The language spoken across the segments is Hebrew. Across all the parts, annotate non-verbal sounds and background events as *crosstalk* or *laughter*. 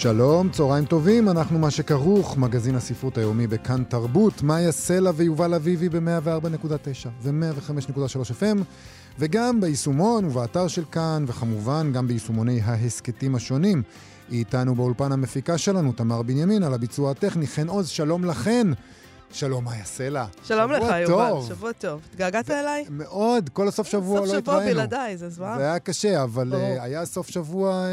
שלום, צהריים טובים, אנחנו מה שכרוך, מגזין הספרות היומי בכאן תרבות, מאיה סלע ויובל אביבי ב-104.9 ו-105.3 FM, וגם ביישומון ובאתר של כאן, וכמובן גם ביישומוני ההסכתים השונים. היא איתנו באולפן המפיקה שלנו, תמר בנימין, על הביצוע הטכני, חן עוז, שלום לכן. שלום, מאיה סלע. שלום לך, יובל, שבוע טוב. התגעגעת אליי? מאוד, כל הסוף שבוע לא התראינו. סוף שבוע בלעדיי, זה זוועה. זה היה קשה, אבל uh, היה סוף שבוע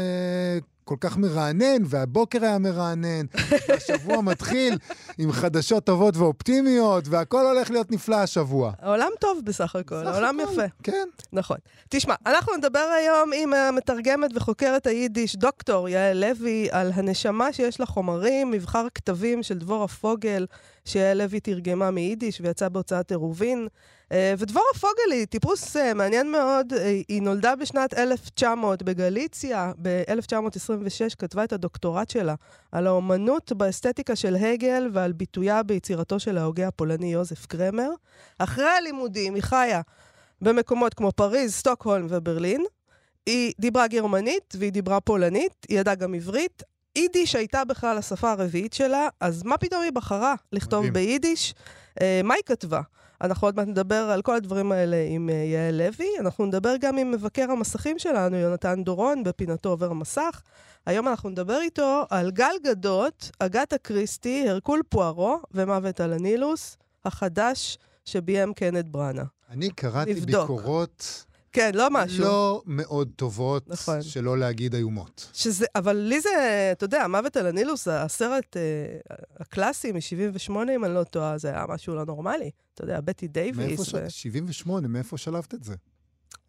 uh, כל כך מרענן, והבוקר היה מרענן, והשבוע מתחיל עם חדשות טובות ואופטימיות, והכל הולך להיות נפלא השבוע. העולם טוב בסך הכל, העולם יפה. כן. נכון. תשמע, אנחנו נדבר היום עם המתרגמת וחוקרת היידיש, דוקטור יעל לוי, על הנשמה שיש לה חומרים, מבחר כתבים של דבורה פוגל, שיעל לוי תרגמה מיידיש ויצא בהוצאת עירובין. אה, ודבורה פוגל היא טיפוס אה, מעניין מאוד, אה, היא נולדה בשנת 1900 בגליציה, ב-1926 כתבה את הדוקטורט שלה על האומנות באסתטיקה של הגל ועל ביטויה ביצירתו של ההוגה הפולני יוזף קרמר. אחרי הלימודים היא חיה במקומות כמו פריז, סטוקהולם וברלין. היא דיברה גרמנית והיא דיברה פולנית, היא ידעה גם עברית. יידיש הייתה בכלל השפה הרביעית שלה, אז מה פתאום היא בחרה לכתוב מדהים. ביידיש? מה היא כתבה? אנחנו עוד מעט נדבר על כל הדברים האלה עם uh, יעל לוי. אנחנו נדבר גם עם מבקר המסכים שלנו, יונתן דורון, בפינתו עובר המסך. היום אנחנו נדבר איתו על גל גדות, אגתה קריסטי, הרקול פוארו ומוות על הנילוס, החדש שביים קנד בראנה. אני קראתי נבדוק. ביקורות... כן, לא משהו. לא מאוד טובות, נכון. שלא להגיד איומות. שזה, אבל לי זה, אתה יודע, מוות על הנילוס, הסרט אה, הקלאסי מ-78, אם אני לא טועה, זה היה משהו לא נורמלי. אתה יודע, בטי דייוויס. מאיפה ו... ש... 78, מאיפה שלבת את זה?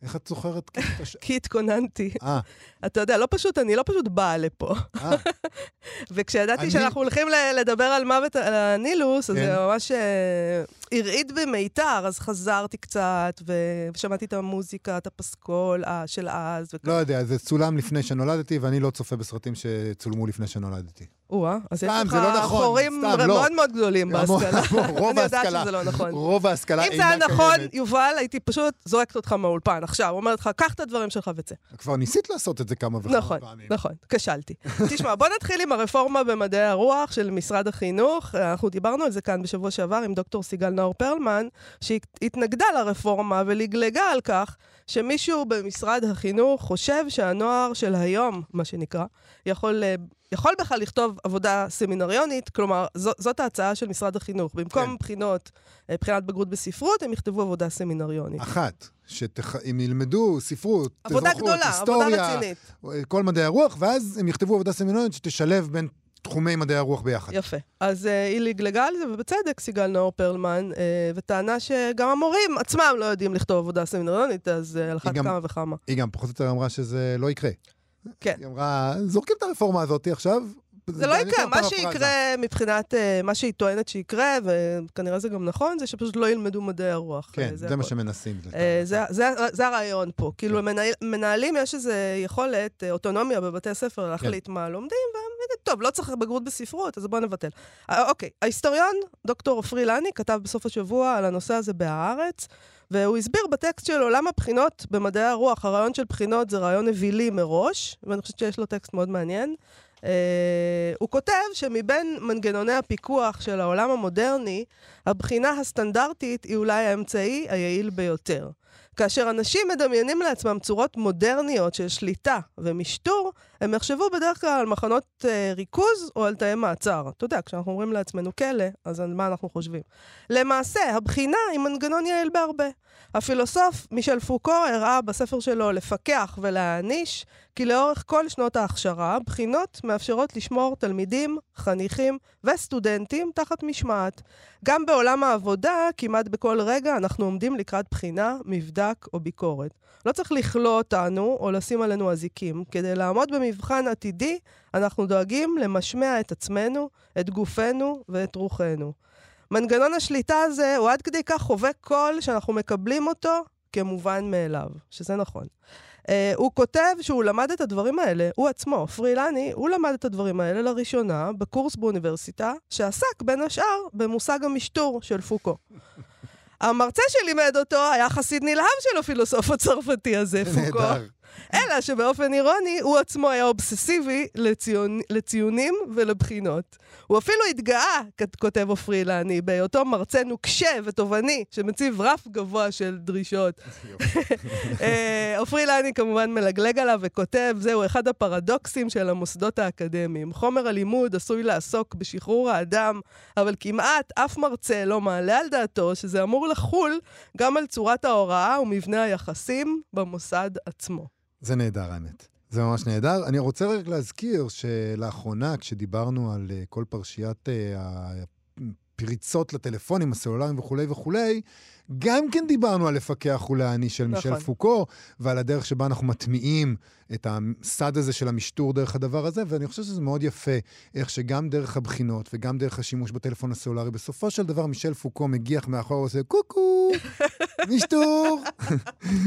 איך את זוכרת? *laughs* כי התכוננתי. אה. אתה יודע, לא פשוט, אני לא פשוט באה לפה. אה. *laughs* וכשידעתי שאנחנו הולכים לדבר על מוות על הנילוס, אז זה כן. ממש אה, הרעיד במיתר, אז חזרתי קצת, ושמעתי את המוזיקה, את הפסקול של אז. לא יודע, זה צולם לפני שנולדתי, ואני לא צופה בסרטים שצולמו לפני שנולדתי. או-אה, אז יש לך לא נכון, חורים לא. מאוד מאוד גדולים בהשכלה. *laughs* רוב ההשכלה. אני יודעת שזה לא נכון. רוב ההשכלה אינה קיימת. אם זה היה נכון, יובל, הייתי פשוט זורקת אותך מהאולפן עכשיו, אומרת לך, קח את הדברים שלך וצא. כבר ניסית לעשות את זה כמה וכמה נכון, פעמים. נכון, נכון, כשלתי. תשמע, בוא נתחיל עם הרפורמה במדעי הרוח של משרד החינוך. אנחנו דיברנו על זה כאן בשבוע שעבר עם דוקטור סיגל נאור פרלמן, שהתנגדה לרפורמה ולגלגה על כך שמישהו במשרד החינוך חושב שהנוער של היום, מה שנקרא, יכול אה, יכול בכלל לכתוב עבודה סמינריונית, כלומר, זו, זאת ההצעה של משרד החינוך. במקום כן. בחינות, אה, בחינת בגרות בספרות, הם יכתבו עבודה סמינריונית. אחת, שאם ילמדו ספרות, עבודה אזרחות, גדולה, היסטוריה, עבודה רצינית. כל מדעי הרוח, ואז הם יכתבו עבודה סמינריונית שתשלב בין תחומי מדעי הרוח ביחד. יפה. אז uh, היא לגלגה על זה, ובצדק, סיגל נאור פרלמן, uh, וטענה שגם המורים עצמם לא יודעים לכתוב עבודה סמינריונית, אז uh, על אחת כמה וכמה. היא גם פחות או יותר אמרה שזה לא יקרה. כן. היא אמרה, זורקים את הרפורמה הזאת עכשיו. זה לא יקרה, מה שיקרה מבחינת, uh, מה שהיא טוענת שיקרה, וכנראה זה גם נכון, זה שפשוט לא ילמדו מדעי הרוח. כן, זה, זה מה שמנסים. זה, uh, זה, הרעיון פה. כן. כאילו, מנהל, מנהלים, יש איזו יכולת, אוטונומיה בבתי הספר להחליט כן. מה לומדים, והם יגידו, טוב, לא צריך בגרות בספרות, אז בואו נבטל. אוקיי, ההיסטוריון, דוקטור עופרי לני, כתב בסוף השבוע על הנושא הזה בהארץ. והוא הסביר בטקסט שלו למה בחינות במדעי הרוח, הרעיון של בחינות זה רעיון אווילי מראש, ואני חושבת שיש לו טקסט מאוד מעניין. Uh, הוא כותב שמבין מנגנוני הפיקוח של העולם המודרני, הבחינה הסטנדרטית היא אולי האמצעי היעיל ביותר. כאשר אנשים מדמיינים לעצמם צורות מודרניות של שליטה ומשטור, הם יחשבו בדרך כלל על מחנות אה, ריכוז או על תאי מעצר. אתה יודע, כשאנחנו אומרים לעצמנו כלא, אז על מה אנחנו חושבים? למעשה, הבחינה היא מנגנון יעיל בהרבה. הפילוסוף מישל פוקו הראה בספר שלו לפקח ולהעניש כי לאורך כל שנות ההכשרה, בחינות מאפשרות לשמור תלמידים, חניכים וסטודנטים תחת משמעת. גם בעולם העבודה, כמעט בכל רגע אנחנו עומדים לקראת בחינה, מבדק או ביקורת. לא צריך לכלוא אותנו או לשים עלינו אזיקים. כדי לעמוד במבחן עתידי, אנחנו דואגים למשמע את עצמנו, את גופנו ואת רוחנו. מנגנון השליטה הזה הוא עד כדי כך חובק קול שאנחנו מקבלים אותו כמובן מאליו, שזה נכון. Uh, הוא כותב שהוא למד את הדברים האלה, הוא עצמו, פרילני, הוא למד את הדברים האלה לראשונה בקורס באוניברסיטה, שעסק בין השאר במושג המשטור של פוקו. המרצה שלימד אותו היה חסיד נלהב של הפילוסוף הצרפתי הזה, פוקו. נהדר. אלא שבאופן אירוני, הוא עצמו היה אובססיבי לציון, לציונים ולבחינות. הוא אפילו התגאה, כותב עופרי אילני, בהיותו מרצה נוקשה ותובעני, שמציב רף גבוה של דרישות. *laughs* אה, עופרי אילני כמובן מלגלג עליו וכותב, זהו אחד הפרדוקסים של המוסדות האקדמיים. חומר הלימוד עשוי לעסוק בשחרור האדם, אבל כמעט אף מרצה לא מעלה על דעתו שזה אמור לחול גם על צורת ההוראה ומבנה היחסים במוסד עצמו. זה נהדר, האמת. זה ממש נהדר. אני רוצה רק להזכיר שלאחרונה, כשדיברנו על uh, כל פרשיית הפריצות לטלפונים הסלולריים וכולי וכולי, גם כן דיברנו על לפקח ולהעניש של מישל נכון. פוקו, ועל הדרך שבה אנחנו מטמיעים את הסד הזה של המשטור דרך הדבר הזה, ואני חושב שזה מאוד יפה, איך שגם דרך הבחינות וגם דרך השימוש בטלפון הסלולרי, בסופו של דבר מישל פוקו מגיח מאחור ועושה קוקו, *laughs* משטור.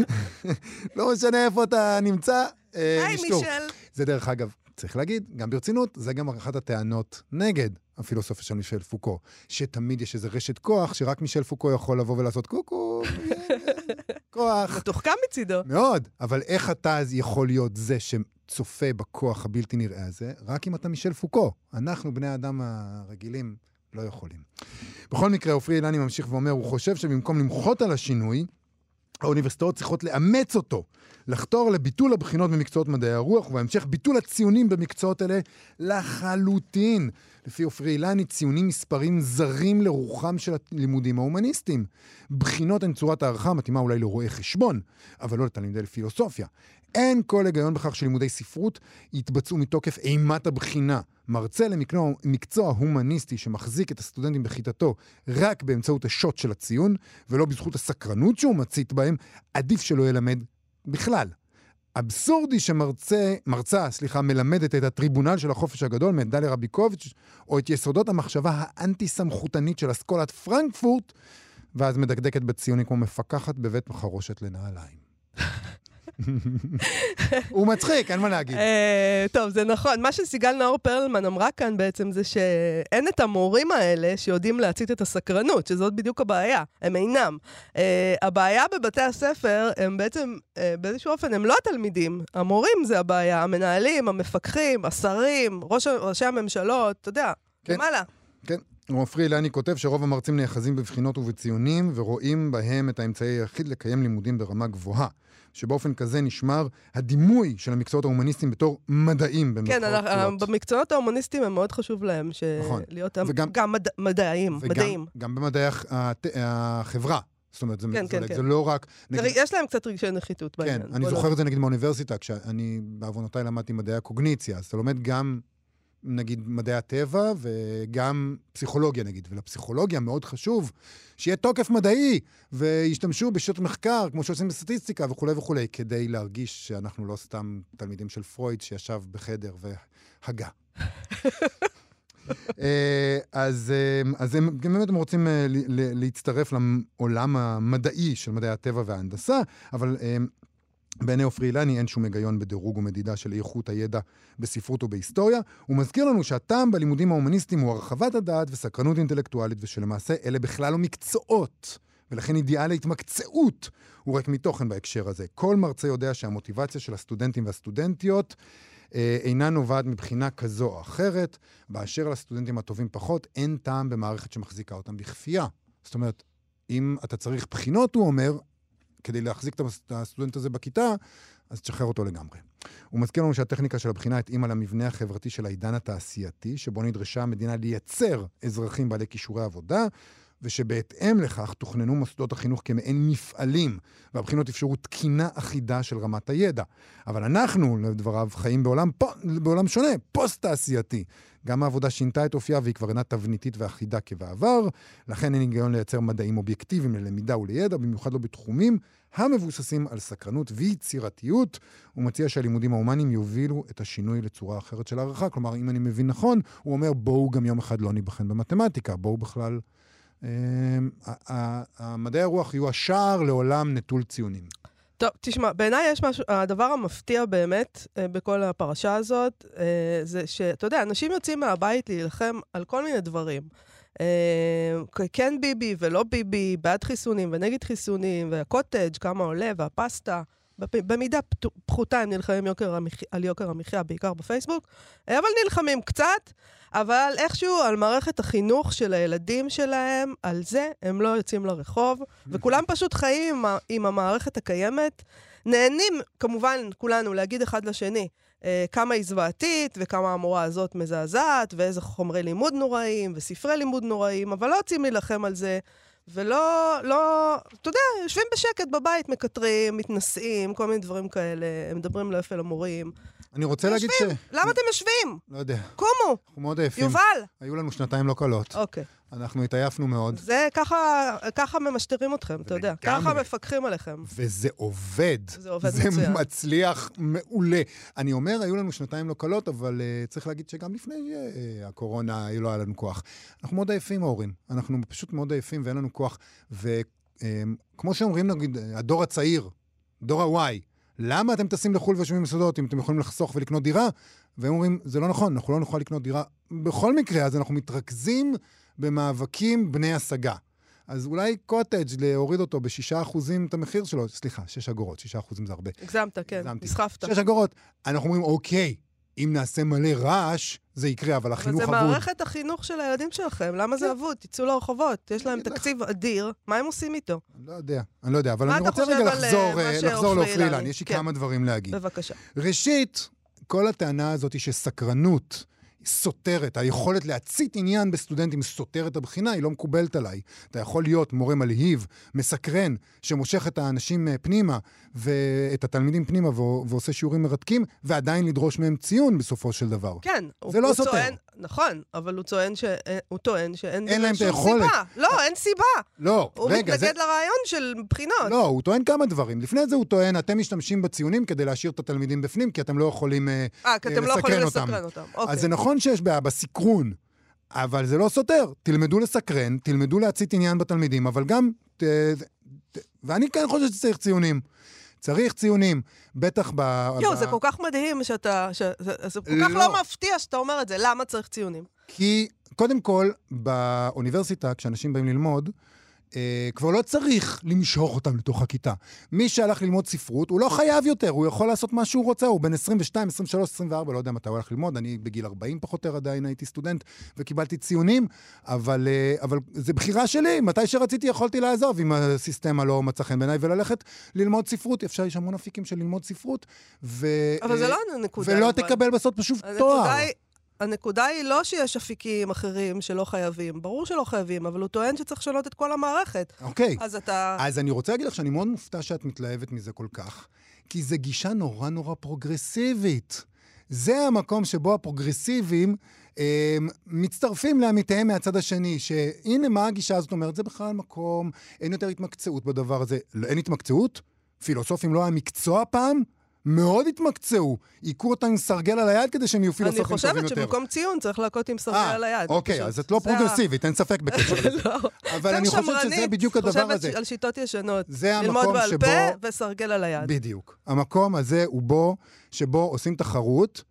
*laughs* לא משנה איפה אתה נמצא, אה, היי, משטור. מישל. זה דרך אגב, צריך להגיד, גם ברצינות, זה גם אחת הטענות נגד הפילוסופיה של מישל פוקו, שתמיד יש איזה רשת כוח שרק מישל פוקו יכול לבוא ולעשות קוקו, *laughs* כוח. מתוחכם מצידו. מאוד, אבל איך אתה אז יכול להיות זה שצופה בכוח הבלתי נראה הזה? רק אם אתה מישל פוקו. אנחנו, בני האדם הרגילים, לא יכולים. בכל מקרה, עופרי אילני ממשיך ואומר, הוא חושב שבמקום למחות על השינוי, האוניברסיטאות צריכות לאמץ אותו, לחתור לביטול הבחינות במקצועות מדעי הרוח, ובהמשך ביטול הציונים במקצועות אלה לחלוטין. לפי עופרי אילני, ציונים מספרים זרים לרוחם של הלימודים ההומניסטיים. בחינות הן צורת הערכה מתאימה אולי לרואי חשבון, אבל לא לתלמידי פילוסופיה. אין כל היגיון בכך שלימודי ספרות יתבצעו מתוקף אימת הבחינה. מרצה למקצוע מקצוע הומניסטי שמחזיק את הסטודנטים בכיתתו רק באמצעות השוט של הציון, ולא בזכות הסקרנות שהוא מצית בהם, עדיף שלא ילמד בכלל. אבסורדי שמרצה, מרצה, סליחה, מלמדת את הטריבונל של החופש הגדול מאת דליה רביקוביץ', או את יסודות המחשבה האנטי-סמכותנית של אסכולת פרנקפורט, ואז מדקדקת בציונים כמו מפקחת בבית חרושת לנעליים. הוא מצחיק, אין מה להגיד. אה, טוב, זה נכון. מה שסיגל נאור פרלמן אמרה כאן בעצם זה שאין את המורים האלה שיודעים להצית את הסקרנות, שזאת בדיוק הבעיה. הם אינם. אה, הבעיה בבתי הספר הם בעצם, אה, באיזשהו אופן, הם לא התלמידים. המורים זה הבעיה, המנהלים, המפקחים, השרים, ראש, ראשי הממשלות, אתה יודע, כן. למעלה. כן. עופרי אילני כותב שרוב המרצים נאחזים בבחינות ובציונים ורואים בהם את האמצעי היחיד לקיים לימודים ברמה גבוהה. שבאופן כזה נשמר הדימוי של המקצועות ההומניסטיים בתור מדעים כן, במרכאות אנחנו- כפולות. במקצועות ההומניסטיים הם מאוד חשוב להם ש... נכון. להיות וגם- גם מד... מדעיים, וגם- מדעים. גם במדעי הת- החברה. זאת אומרת, זה, כן, זה, כן, זה כן. לא רק... זה- נגיד, יש להם קצת רגשי נחיתות כן, בעניין. אני בוא זוכר לא- את זה נגיד באוניברסיטה, כשאני בעוונותיי למדתי מדעי הקוגניציה, אז אתה לומד גם, נגיד, מדעי הטבע וגם פסיכולוגיה נגיד, ולפסיכולוגיה מאוד חשוב שיהיה תוקף מדעי, וישתמשו בשיטות מחקר, כמו שעושים בסטטיסטיקה וכולי וכולי, כדי להרגיש שאנחנו לא סתם תלמידים של פרויד שישב בחדר והגה. *laughs* אה, אז, אה, אז הם באמת הם רוצים אה, להצטרף לעולם המדעי של מדעי הטבע וההנדסה, אבל בעיני עופרי אילני אין שום היגיון בדירוג ומדידה של איכות הידע בספרות ובהיסטוריה. הוא מזכיר לנו שהטעם בלימודים ההומניסטיים הוא הרחבת הדעת וסקרנות אינטלקטואלית, ושלמעשה אלה בכלל לא מקצועות. ולכן אידיאל ההתמקצעות הוא ריק מתוכן בהקשר הזה. כל מרצה יודע שהמוטיבציה של הסטודנטים והסטודנטיות אה, אינה נובעת מבחינה כזו או אחרת. באשר לסטודנטים הטובים פחות, אין טעם במערכת שמחזיקה אותם בכפייה. זאת אומרת, אם אתה צריך בחינות, הוא אומר, כדי להחזיק את הסטודנט הזה בכיתה, אז תשחרר אותו לגמרי. הוא מזכיר לנו שהטכניקה של הבחינה התאימה למבנה החברתי של העידן התעשייתי, שבו נדרשה המדינה לייצר אזרחים בעלי כישורי עבודה, ושבהתאם לכך תוכננו מוסדות החינוך כמעין מפעלים, והבחינות אפשרו תקינה אחידה של רמת הידע. אבל אנחנו, לדבריו, חיים בעולם, פו, בעולם שונה, פוסט-תעשייתי. גם העבודה שינתה את אופייה והיא כבר אינה תבניתית ואחידה כבעבר, לכן אין היגיון לייצר מדעים אובייקטיביים ללמידה ולידע, במיוחד לא בתחומים המבוססים על סקרנות ויצירתיות. הוא מציע שהלימודים ההומניים יובילו את השינוי לצורה אחרת של הערכה. כלומר, אם אני מבין נכון, הוא אומר, בואו גם יום אחד לא ניבחן במתמטיקה, בואו בכלל... אה, מדעי הרוח יהיו השער לעולם נטול ציונים. טוב, תשמע, בעיניי יש משהו, הדבר המפתיע באמת אה, בכל הפרשה הזאת, אה, זה שאתה יודע, אנשים יוצאים מהבית להילחם על כל מיני דברים. אה, כן ביבי ולא ביבי, בעד חיסונים ונגד חיסונים, והקוטג', כמה עולה, והפסטה. במידה פחותה הם נלחמים יוקר המח... על יוקר המחיה, בעיקר בפייסבוק, אבל נלחמים קצת, אבל איכשהו על מערכת החינוך של הילדים שלהם, על זה הם לא יוצאים לרחוב, וכולם פשוט חיים עם, ה... עם המערכת הקיימת. נהנים, כמובן, כולנו, להגיד אחד לשני אה, כמה היא זוועתית, וכמה המורה הזאת מזעזעת, ואיזה חומרי לימוד נוראים, וספרי לימוד נוראים, אבל לא יוצאים להילחם על זה. ולא, לא, אתה יודע, יושבים בשקט בבית, מקטרים, מתנשאים, כל מיני דברים כאלה, מדברים לא יפה למורים. אני רוצה להגיד ש... למה אתם יושבים? לא יודע. קומו. אנחנו מאוד עייפים. יובל. היו לנו שנתיים לא קלות. אוקיי. אנחנו התעייפנו מאוד. זה ככה, ככה ממשטרים אתכם, אתה יודע. ככה מפקחים עליכם. וזה עובד. זה עובד מצוין. זה מצליח מעולה. אני אומר, היו לנו שנתיים לא קלות, אבל uh, צריך להגיד שגם לפני uh, הקורונה לא היה לנו כוח. אנחנו מאוד עייפים, ההורים. אנחנו פשוט מאוד עייפים ואין לנו כוח. וכמו uh, שאומרים, נגיד, הדור הצעיר, דור ה-Y, למה אתם טסים לחו"ל ויושבים במסעדות אם אתם יכולים לחסוך ולקנות דירה? והם אומרים, זה לא נכון, אנחנו לא נוכל לקנות דירה. בכל מקרה, אז אנחנו מתרכזים במאבקים בני השגה. אז אולי קוטג' להוריד אותו בשישה אחוזים את המחיר שלו, סליחה, שש אגורות, שישה אחוזים זה הרבה. הגזמת, כן, נסחפת. שש אגורות. אנחנו אומרים, אוקיי, אם נעשה מלא רעש, זה יקרה, אבל החינוך אבוד. אבל זה מערכת החינוך של הילדים שלכם, למה זה כן. אבוד? תצאו לרחובות, יש להם תקציב אדיר, מה הם עושים איתו? אני לא יודע, אני לא יודע, אבל אני רוצה רגע לחזור, אה, לחזור לעופרי אילן, יש לי כן. כמה דברים להגיד. בבקשה. ראשית, כל הטענה הזאת היא שסקרנות סותרת, היכולת להצית עניין בסטודנטים סותרת הבחינה, היא לא מקובלת עליי. אתה יכול להיות מורה מלהיב, מסקרן, שמושך את האנשים אה, פנימה, ואת התלמידים פנימה, ועושה שיעורים מרתקים, ועדיין לדרוש מהם ציון בסופו של דבר. כן. זה לא סותר. טוען, נכון, אבל הוא טוען, ש... הוא טוען שאין אין להם את היכולת. סיבה. לא, אין סיבה. לא, הוא רגע, מתנגד זה... לרעיון של בחינות. לא, הוא טוען כמה דברים. לפני זה הוא טוען, אתם משתמשים בציונים כדי להשאיר את התלמידים בפנים, כי אתם לא יכולים אה, 아, כי אתם אה, לא יכולים לסקרן אותם. אוקיי. אז זה נכון שיש בעיה בסקרון, אבל זה לא סותר. תלמדו לסקרן, תלמדו להצית עניין בתלמידים, אבל גם... ת... ת... ואני כן חושב שצריך ציונים. צריך ציונים, בטח ב... יואו, ב... זה כל כך מדהים שאתה... ש... זה, זה כל כך לא. לא מפתיע שאתה אומר את זה. למה צריך ציונים? כי, קודם כל, באוניברסיטה, כשאנשים באים ללמוד, אה, כבר לא צריך למשוך אותם לתוך הכיתה. מי שהלך ללמוד ספרות, הוא לא חייב יותר, הוא יכול לעשות מה שהוא רוצה, הוא בן 22, 23, 24, לא יודע מתי הוא הולך ללמוד, אני בגיל 40 פחות או יותר עדיין הייתי סטודנט וקיבלתי ציונים, אבל, אה, אבל זה בחירה שלי, מתי שרציתי יכולתי לעזוב אם הסיסטמה לא מצא חן בעיניי וללכת ללמוד ספרות. אפשר, יש המון אפיקים של ללמוד ספרות, ו... אבל זה לא הנקודה. ולא אבל... תקבל בסוף פשוט תואר. היא... הנקודה היא לא שיש אפיקים אחרים שלא חייבים, ברור שלא חייבים, אבל הוא טוען שצריך לשנות את כל המערכת. אוקיי. אז אתה... אז אני רוצה להגיד לך שאני מאוד מופתע שאת מתלהבת מזה כל כך, כי זו גישה נורא נורא פרוגרסיבית. זה המקום שבו הפרוגרסיבים אה, מצטרפים לעמיתיהם מהצד השני, שהנה מה הגישה הזאת אומרת, זה בכלל מקום, אין יותר התמקצעות בדבר הזה. אין התמקצעות? פילוסופים לא היה מקצוע פעם? מאוד התמקצעו, היכו אותם עם סרגל על היד כדי שהם יהיו פילוסופים טובים יותר. אני חושבת שבמקום ציון צריך להכות עם סרגל אה, על היד. אוקיי, אז את לא פרוגרסיבית, אין ספק בקשר *laughs* לזה. לא. אבל אני חושבת שזה בדיוק הדבר הזה. חושבת על שיטות ישנות. ללמוד בעל פה וסרגל על היד. בדיוק. המקום הזה הוא בו, שבו עושים תחרות,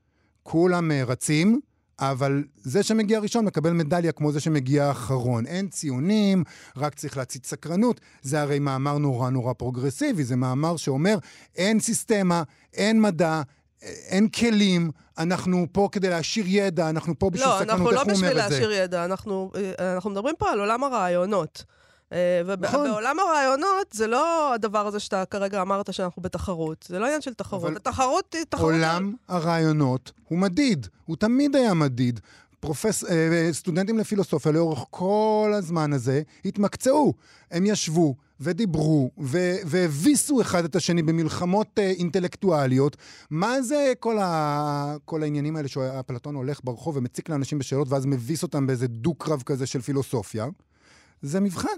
כולם אה, רצים, אבל זה שמגיע ראשון מקבל מדליה כמו זה שמגיע אחרון. אין ציונים, רק צריך להציץ סקרנות. זה הרי מאמר נורא נורא פרוגרסיבי, זה מאמר שאומר אין סיסטמה, אין מדע, אין כלים, אנחנו פה כדי להשאיר ידע, אנחנו פה בשביל לא, סקרנות, איך הוא אומר את זה? לא, אנחנו לא בשביל להשאיר ידע, אנחנו, אה, אנחנו מדברים פה על עולם הרעיונות. אה, ובעולם נכון. הרעיונות, זה לא הדבר הזה שאתה כרגע אמרת שאנחנו בתחרות. זה לא עניין של תחרות. התחרות היא תחרות... עולם הרעיונות הוא מדיד. הוא תמיד היה מדיד. פרופס... אה, סטודנטים לפילוסופיה לאורך כל הזמן הזה התמקצעו. הם ישבו ודיברו ו- והביסו אחד את השני במלחמות אה, אינטלקטואליות. מה זה כל, ה... כל העניינים האלה שאפלטון הולך ברחוב ומציק לאנשים בשאלות ואז מביס אותם באיזה דו-קרב כזה של פילוסופיה? זה מבחן.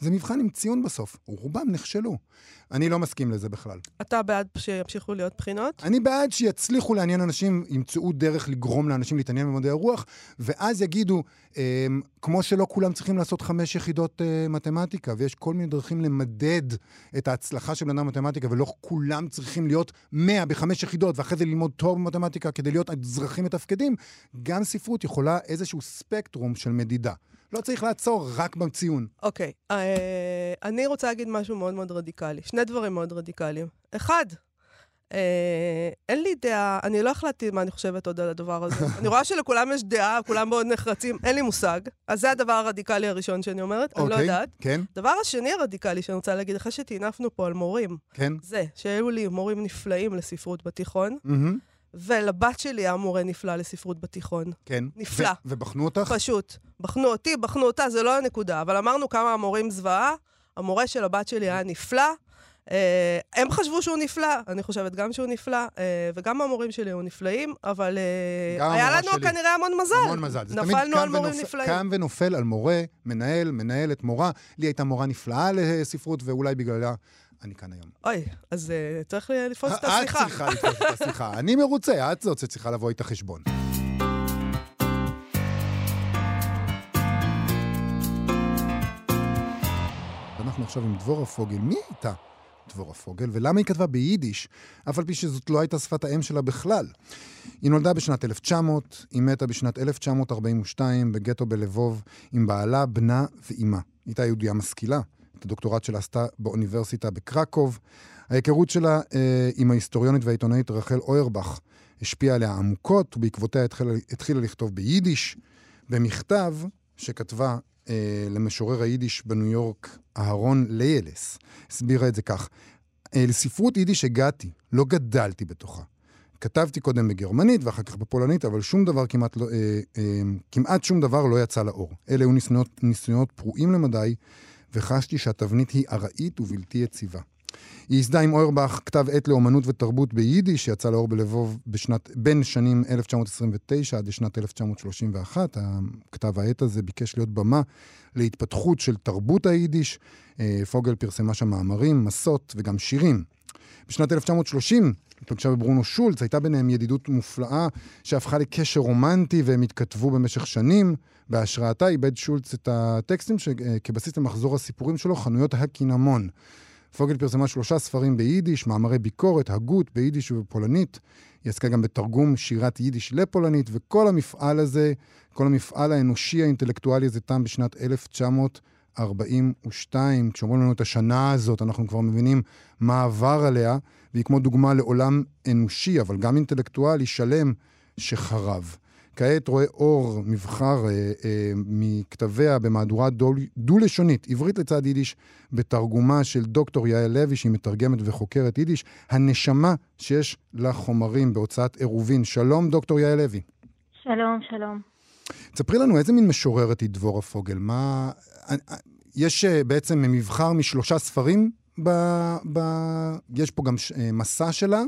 זה מבחן עם ציון בסוף. רובם נכשלו. אני לא מסכים לזה בכלל. אתה בעד שימשיכו להיות בחינות? אני בעד שיצליחו לעניין אנשים, ימצאו דרך לגרום לאנשים להתעניין במדעי הרוח, ואז יגידו, אה, כמו שלא כולם צריכים לעשות חמש יחידות אה, מתמטיקה, ויש כל מיני דרכים למדד את ההצלחה של בן אדם במתמטיקה, ולא כולם צריכים להיות מאה בחמש יחידות, ואחרי זה ללמוד תואר במתמטיקה כדי להיות אזרחים מתפקדים, גם ספרות יכולה איזשהו ספקטרום של מדידה. לא צריך לעצור רק בציון. אוקיי, okay. uh, אני רוצה להגיד משהו מאוד מאוד רדיקלי. שני דברים מאוד רדיקליים. אחד, uh, אין לי דעה, אני לא החלטתי מה אני חושבת עוד על הדבר הזה. *laughs* אני רואה שלכולם יש דעה, כולם מאוד נחרצים, אין לי מושג. אז זה הדבר הרדיקלי הראשון שאני אומרת, okay, אני לא אוקיי, יודעת. כן. הדבר השני הרדיקלי שאני רוצה להגיד, אחרי שטינפנו פה על מורים, כן. זה שהיו לי מורים נפלאים לספרות בתיכון. Mm-hmm. ולבת שלי היה מורה נפלא לספרות בתיכון. כן. נפלא. ו- ובחנו אותך? פשוט. בחנו אותי, בחנו אותה, זה לא הנקודה. אבל אמרנו כמה המורים זוועה, המורה של הבת שלי היה נפלא. אה, הם חשבו שהוא נפלא, אני חושבת גם שהוא נפלא, אה, וגם המורים שלי היו נפלאים, אבל אה, היה לנו שלי. כנראה המון מזל. המון מזל. נפלנו על מורים ונופ... נפלאים. קם ונופל על מורה, מנהל, מנהלת, מורה. לי הייתה מורה נפלאה לספרות, ואולי בגללה אני כאן היום. אוי, אז uh, צריך לתפוס את השיחה. את צריכה לתפוס את השיחה. *laughs* אני מרוצה, את זאת שצריכה לבוא איתה חשבון. אנחנו עכשיו עם דבורה פוגל. מי הייתה דבורה פוגל, ולמה היא כתבה ביידיש, אף על פי שזאת לא הייתה שפת האם שלה בכלל? היא נולדה בשנת 1900, היא מתה בשנת 1942 בגטו בלבוב עם בעלה, בנה ואימה. היא הייתה יהודייה משכילה, את הדוקטורט שלה עשתה באוניברסיטה בקרקוב. ההיכרות שלה אה, עם ההיסטוריונית והעיתונאית רחל אוירבך השפיעה עליה עמוקות, ובעקבותיה התחילה, התחילה לכתוב ביידיש, במכתב שכתבה אה, למשורר היידיש בניו יורק, אהרון ליילס, הסבירה את זה כך: אה, לספרות יידיש הגעתי, לא גדלתי בתוכה. כתבתי קודם בגרמנית ואחר כך בפולנית, אבל שום דבר כמעט לא, אה, אה, כמעט שום דבר לא יצא לאור. אלה היו ניסיונות, ניסיונות פרועים למדי, וחשתי שהתבנית היא ארעית ובלתי יציבה. היא ייסדה עם אוירבך כתב עת לאומנות ותרבות ביידיש, שיצא לאור בלבוב בשנת, בין שנים 1929 עד לשנת 1931. הכתב העת הזה ביקש להיות במה להתפתחות של תרבות היידיש. אה, פוגל פרסמה שם מאמרים, מסות וגם שירים. בשנת 1930 פגשה בברונו שולץ, הייתה ביניהם ידידות מופלאה שהפכה לקשר רומנטי והם התכתבו במשך שנים. בהשראתה איבד שולץ את הטקסטים שכבסיס למחזור הסיפורים שלו, חנויות הקינמון. פוגל פרסמה שלושה ספרים ביידיש, מאמרי ביקורת, הגות ביידיש ובפולנית. היא עסקה גם בתרגום שירת יידיש לפולנית, וכל המפעל הזה, כל המפעל האנושי האינטלקטואלי הזה תם בשנת 1942. כשאומרים לנו את השנה הזאת, אנחנו כבר מבינים מה עבר עליה, והיא כמו דוגמה לעולם אנושי, אבל גם אינטלקטואלי שלם, שחרב. כעת רואה אור מבחר אה, אה, מכתביה במהדורה דו-לשונית, עברית לצד יידיש, בתרגומה של דוקטור יעל לוי, שהיא מתרגמת וחוקרת יידיש, הנשמה שיש לחומרים בהוצאת עירובין. שלום, דוקטור יעל לוי. שלום, שלום. תספרי לנו איזה מין משוררת היא דבורה פוגל. מה... אה, אה, יש אה, בעצם מבחר משלושה ספרים, ב... ב... יש פה גם מסע שלה.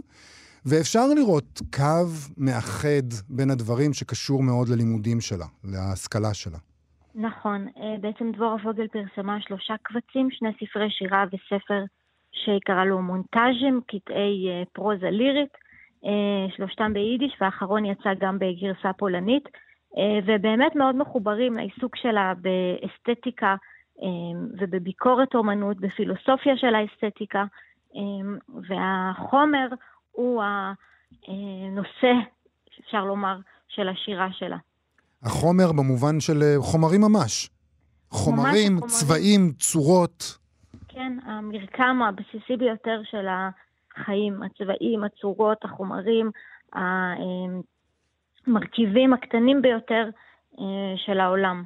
ואפשר לראות קו מאחד בין הדברים שקשור מאוד ללימודים שלה, להשכלה שלה. נכון. אה, בעצם דבורה פוגל פרסמה שלושה קבצים, שני ספרי שירה וספר שקרא לו מונטאז'ים, קטעי אה, פרוזה לירית, אה, שלושתם ביידיש, והאחרון יצא גם בגרסה פולנית, ובאמת מאוד מחוברים לעיסוק שלה באסתטיקה ובביקורת אומנות, בפילוסופיה של האסתטיקה, והחומר הוא הנושא, אפשר לומר, של השירה שלה. החומר במובן של אה, חומרים ממש. חומרים, ממש צבעים, צורות. כן, המרקם הבסיסי ביותר של החיים, הצבעים, הצורות, החומרים, המרכיבים הקטנים ביותר אה, של העולם.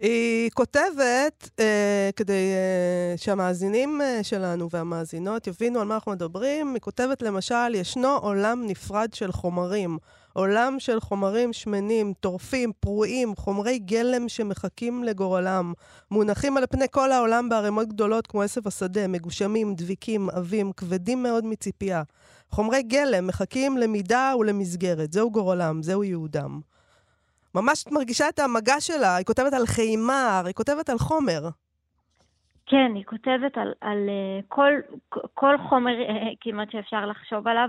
היא כותבת, אה, כדי אה, שהמאזינים אה, שלנו והמאזינות יבינו על מה אנחנו מדברים, היא כותבת למשל, ישנו עולם נפרד של חומרים. עולם של חומרים שמנים, טורפים, פרועים, חומרי גלם שמחכים לגורלם. מונחים על פני כל העולם בערימות גדולות כמו עשב השדה, מגושמים, דביקים, עבים, כבדים מאוד מציפייה. חומרי גלם מחכים למידה ולמסגרת. זהו גורלם, זהו ייעודם. ממש מרגישה את המגע שלה, היא כותבת על חימר, היא כותבת על חומר. כן, היא כותבת על, על uh, כל, כל חומר uh, כמעט שאפשר לחשוב עליו,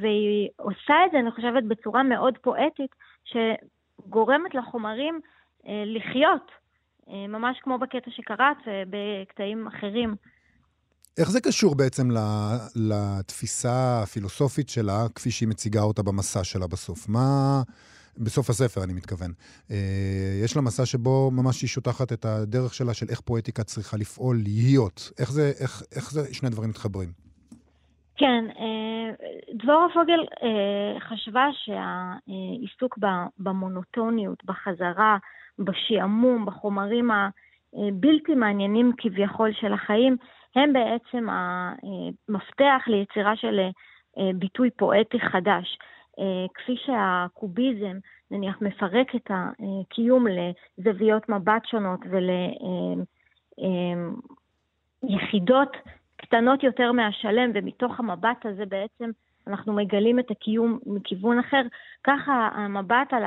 והיא עושה את זה, אני חושבת, בצורה מאוד פואטית, שגורמת לחומרים לחיות, ממש כמו בקטע שקראת ובקטעים אחרים. איך זה קשור בעצם לתפיסה הפילוסופית שלה, כפי שהיא מציגה אותה במסע שלה בסוף? מה... בסוף הספר, אני מתכוון. אה, יש לה מסע שבו ממש היא שוטחת את הדרך שלה של איך פואטיקה צריכה לפעול, להיות. איך זה, איך, איך זה שני דברים מתחברים? כן, אה, דבורה פוגל אה, חשבה שהעיסוק במונוטוניות, בחזרה, בשעמום, בחומרים הבלתי מעניינים כביכול של החיים, הם בעצם המפתח ליצירה של ביטוי פואטי חדש. אה, כפי שהקוביזם, נניח, מפרק את הקיום לזוויות מבט שונות וליחידות קטנות יותר מהשלם, ומתוך המבט הזה בעצם אנחנו מגלים את הקיום מכיוון אחר, ככה המבט על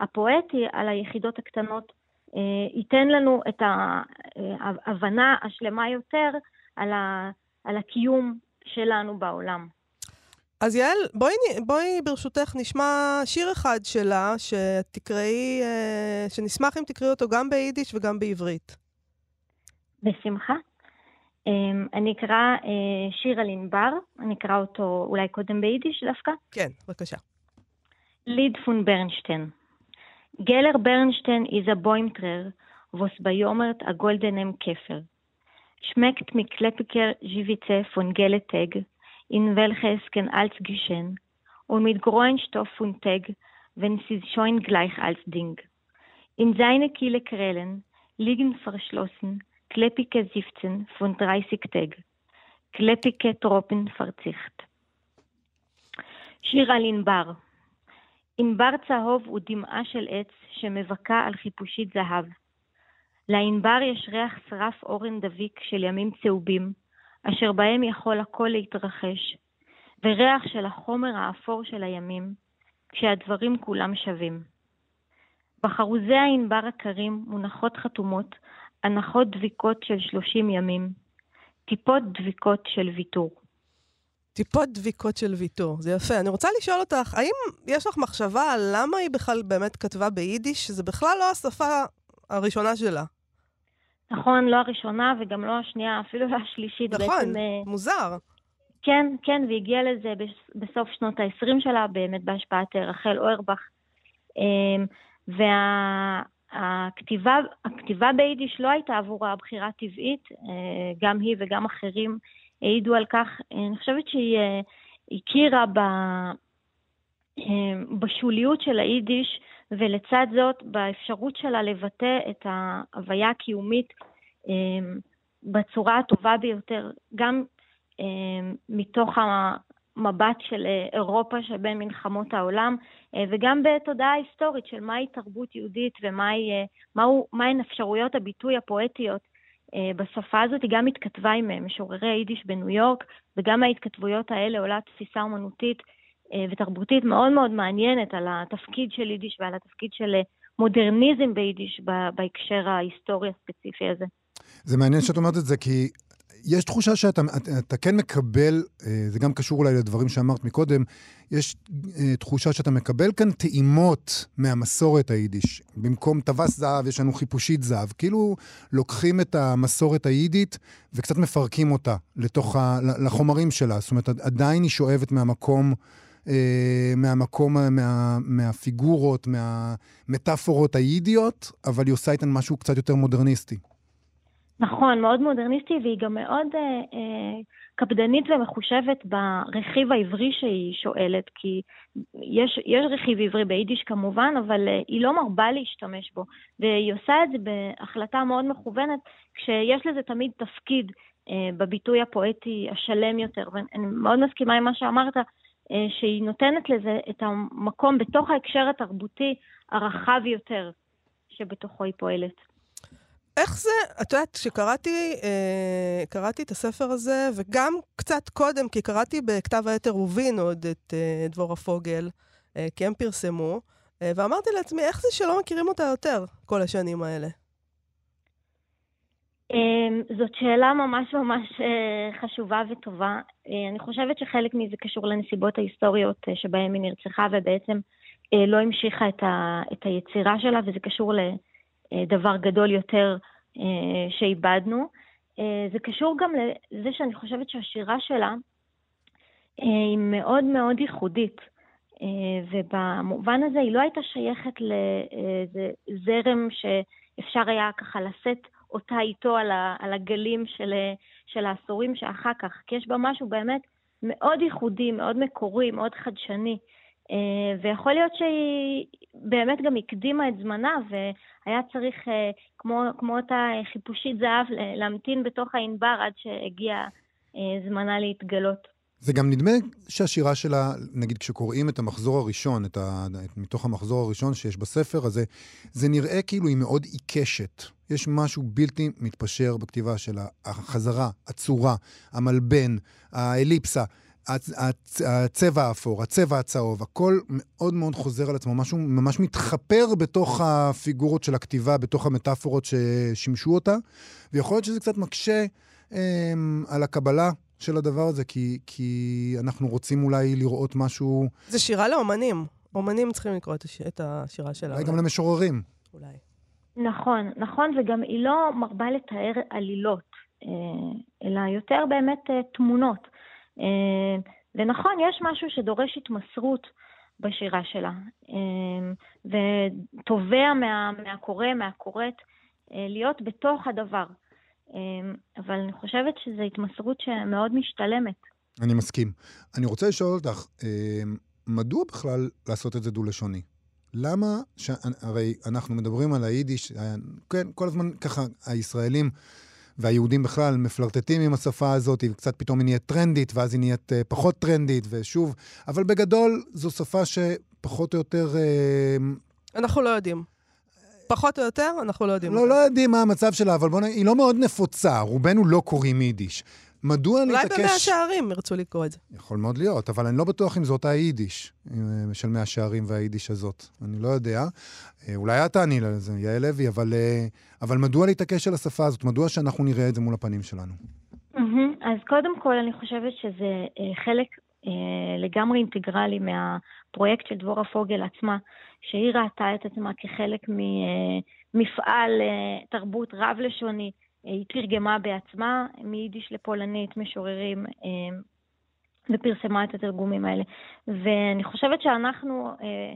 הפואטי, על היחידות הקטנות, אה, ייתן לנו את ההבנה השלמה יותר על הקיום שלנו בעולם. אז יעל, בואי, בואי ברשותך נשמע שיר אחד שלה, שתקראי, אה, שנשמח אם תקראי אותו גם ביידיש וגם בעברית. בשמחה. אמ, אני אקרא אה, שיר על ענבר, אני אקרא אותו אולי קודם ביידיש דווקא. כן, בבקשה. ליד פון ברנשטיין. גלר ברנשטיין איזה בוימטרר, ווס ביומרט הגולדנם כפר. שמקט מקלפיקר ז'יביצה פון גלטג, in welches kein als geschehen, und mit großen Stoff und Tag, wenn sie schon gleich als Ding. In seine Kiele Krellen liegen verschlossen kleppige 17 von 30 Tag, kleppige Tropen verzicht. שיר על ענבר. ענבר צהוב הוא דמעה של עץ שמבכה על חיפושית זהב. לענבר יש ריח שרף אורן דביק של ימים צהובים, אשר בהם יכול הכל להתרחש, וריח של החומר האפור של הימים, כשהדברים כולם שווים. בחרוזי הענבר הקרים מונחות חתומות הנחות דביקות של שלושים ימים, טיפות דביקות של ויתור. טיפות דביקות של ויתור, זה יפה. אני רוצה לשאול אותך, האם יש לך מחשבה למה היא בכלל באמת כתבה ביידיש, שזה בכלל לא השפה הראשונה שלה? נכון, לא הראשונה וגם לא השנייה, אפילו לא השלישית. נכון, בעצם, אה, מוזר. כן, כן, והגיעה לזה בסוף שנות ה-20 שלה, באמת בהשפעת רחל אוירבך. אמ, והכתיבה וה, ביידיש לא הייתה עבורה בחירה טבעית, אה, גם היא וגם אחרים העידו על כך. אני חושבת שהיא אה, הכירה ב, בשוליות של היידיש, ולצד זאת באפשרות שלה לבטא את ההוויה הקיומית אמ, בצורה הטובה ביותר, גם אמ, מתוך המבט של אה, אירופה שבין מלחמות העולם, אה, וגם בתודעה ההיסטורית של מהי תרבות יהודית ומהן אה, אפשרויות הביטוי הפואטיות בשפה הזאת. היא גם התכתבה עם משוררי היידיש בניו יורק, וגם מההתכתבויות האלה עולה תפיסה אומנותית ותרבותית מאוד מאוד מעניינת על התפקיד של יידיש ועל התפקיד של אה, מודרניזם ביידיש בהקשר ההיסטורי הספציפי הזה. זה מעניין שאת אומרת את זה, כי יש תחושה שאתה אתה, אתה כן מקבל, אה, זה גם קשור אולי לדברים שאמרת מקודם, יש תחושה שאתה מקבל כאן טעימות מהמסורת היידיש. במקום טווס זהב, יש לנו חיפושית זהב. כאילו לוקחים את המסורת היידית וקצת מפרקים אותה לתוך ה, לחומרים שלה. זאת אומרת, עדיין היא שואבת מהמקום... אה, מהמקום, מה, מהפיגורות, מהמטאפורות היידיות, אבל היא עושה איתן משהו קצת יותר מודרניסטי. נכון, מאוד מודרניסטי, והיא גם מאוד אה, אה, קפדנית ומחושבת ברכיב העברי שהיא שואלת, כי יש, יש רכיב עברי ביידיש כמובן, אבל אה, היא לא מרבה להשתמש בו, והיא עושה את זה בהחלטה מאוד מכוונת, כשיש לזה תמיד תפקיד אה, בביטוי הפואטי השלם יותר, ואני מאוד מסכימה עם מה שאמרת, שהיא נותנת לזה את המקום בתוך ההקשר התרבותי הרחב יותר שבתוכו היא פועלת. איך זה, את יודעת, כשקראתי אה, קראתי את הספר הזה, וגם קצת קודם, כי קראתי בכתב העת עירובין עוד את אה, דבורה פוגל, אה, כי הם פרסמו, אה, ואמרתי לעצמי, איך זה שלא מכירים אותה יותר כל השנים האלה? אה, זאת שאלה ממש ממש אה, חשובה וטובה. אה, אני חושבת שחלק מזה קשור לנסיבות ההיסטוריות אה, שבהן היא נרצחה, ובעצם לא המשיכה את, ה, את היצירה שלה, וזה קשור ל... אה, דבר גדול יותר שאיבדנו. זה קשור גם לזה שאני חושבת שהשירה שלה היא מאוד מאוד ייחודית. ובמובן הזה היא לא הייתה שייכת לאיזה זרם שאפשר היה ככה לשאת אותה איתו על הגלים של, של העשורים שאחר כך, כי יש בה משהו באמת מאוד ייחודי, מאוד מקורי, מאוד חדשני. אה, ויכול להיות שהיא באמת גם הקדימה את זמנה, והיה צריך, אה, כמו, כמו אותה חיפושית זהב, להמתין בתוך הענבר עד שהגיע אה, זמנה להתגלות. זה גם נדמה שהשירה שלה, נגיד כשקוראים את המחזור הראשון, את ה, את, מתוך המחזור הראשון שיש בספר הזה, זה נראה כאילו היא מאוד עיקשת. יש משהו בלתי מתפשר בכתיבה שלה. החזרה, הצורה, המלבן, האליפסה. הצבע האפור, הצבע הצהוב, הכל מאוד מאוד חוזר על עצמו, משהו ממש מתחפר בתוך הפיגורות של הכתיבה, בתוך המטאפורות ששימשו אותה, ויכול להיות שזה קצת מקשה אה, על הקבלה של הדבר הזה, כי, כי אנחנו רוצים אולי לראות משהו... זה שירה לאומנים. אומנים צריכים לקרוא את, הש... את השירה שלה. אולי גם למשוררים. אולי. נכון, נכון, וגם היא לא מרבה לתאר עלילות, אה, אלא יותר באמת אה, תמונות. אה, ונכון, יש משהו שדורש התמסרות בשירה שלה, ותובע מה, מהקורא, מהקוראת, להיות בתוך הדבר. אבל אני חושבת שזו התמסרות שמאוד משתלמת. אני מסכים. אני רוצה לשאול אותך, מדוע בכלל לעשות את זה דו-לשוני? למה, ש... הרי אנחנו מדברים על היידיש, כן, כל הזמן ככה הישראלים והיהודים בכלל מפלרטטים עם השפה הזאת, וקצת פתאום היא נהיית טרנדית, ואז היא נהיית uh, פחות טרנדית, ושוב, אבל בגדול זו שפה שפחות או יותר... Uh, אנחנו לא יודעים. פחות או יותר, אנחנו לא יודעים. לא, לא יודעים מה המצב שלה, אבל בוא נגיד, היא לא מאוד נפוצה, רובנו לא קוראים יידיש. מדוע להתעקש... אולי במאה שערים ירצו לקרוא את זה. יכול מאוד להיות, אבל אני לא בטוח אם זאת היידיש אה, של מאה שערים והיידיש הזאת. אני לא יודע. אה, אולי את תעני לזה, יעל לוי, אבל, אה, אבל מדוע להתעקש על השפה הזאת? מדוע שאנחנו נראה את זה מול הפנים שלנו? אז קודם כל, אני חושבת שזה חלק לגמרי אינטגרלי מהפרויקט של דבורה פוגל עצמה, שהיא ראתה את עצמה כחלק ממפעל תרבות רב-לשוני. היא תרגמה בעצמה מיידיש לפולנית, משוררים, אה, ופרסמה את התרגומים האלה. ואני חושבת שאנחנו, אה,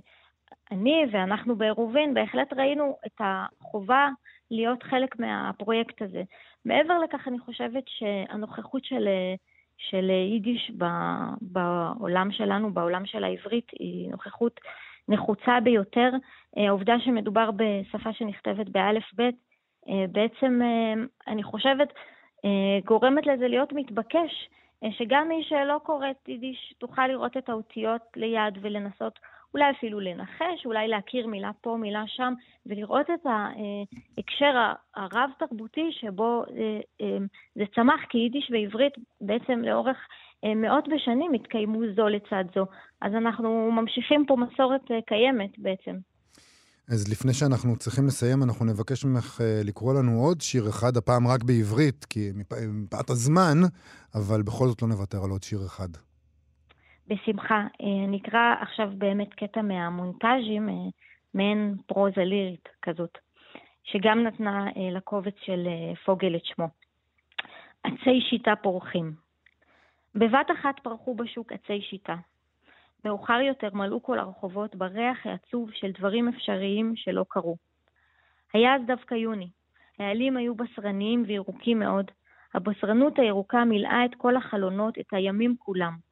אני ואנחנו בעירובין, בהחלט ראינו את החובה להיות חלק מהפרויקט הזה. מעבר לכך, אני חושבת שהנוכחות של, של יידיש בעולם שלנו, בעולם של העברית, היא נוכחות נחוצה ביותר. אה, העובדה שמדובר בשפה שנכתבת באלף-בית, אה, בעצם אה, אני חושבת גורמת לזה להיות מתבקש, שגם מי שלא קוראת יידיש תוכל לראות את האותיות ליד ולנסות אולי אפילו לנחש, אולי להכיר מילה פה, מילה שם, ולראות את ההקשר הרב-תרבותי שבו זה צמח, כי יידיש ועברית בעצם לאורך מאות בשנים התקיימו זו לצד זו. אז אנחנו ממשיכים פה מסורת קיימת בעצם. אז לפני שאנחנו צריכים לסיים, אנחנו נבקש ממך אה, לקרוא לנו עוד שיר אחד, הפעם רק בעברית, כי מפאת הזמן, אבל בכל זאת לא נוותר על עוד שיר אחד. בשמחה. אה, נקרא עכשיו באמת קטע מהמונטאז'ים, אה, מעין פרוזה לירית כזאת, שגם נתנה לקובץ של פוגל את שמו. עצי שיטה פורחים. בבת אחת פרחו בשוק עצי שיטה. מאוחר יותר מלאו כל הרחובות בריח העצוב של דברים אפשריים שלא קרו. היה אז דווקא יוני. העלים היו בשרניים וירוקים מאוד. הבשרנות הירוקה מילאה את כל החלונות, את הימים כולם.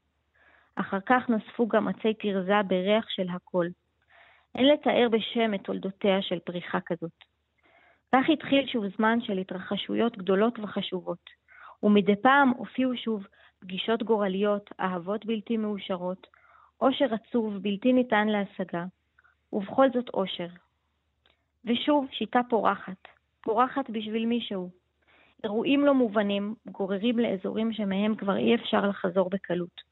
אחר כך נוספו גם עצי תרזה בריח של הכל. אין לתאר בשם את תולדותיה של פריחה כזאת. כך התחיל שוב זמן של התרחשויות גדולות וחשובות, ומדי פעם הופיעו שוב פגישות גורליות, אהבות בלתי מאושרות, עושר עצוב בלתי ניתן להשגה, ובכל זאת עושר. ושוב שיטה פורחת, פורחת בשביל מישהו. אירועים לא מובנים גוררים לאזורים שמהם כבר אי אפשר לחזור בקלות.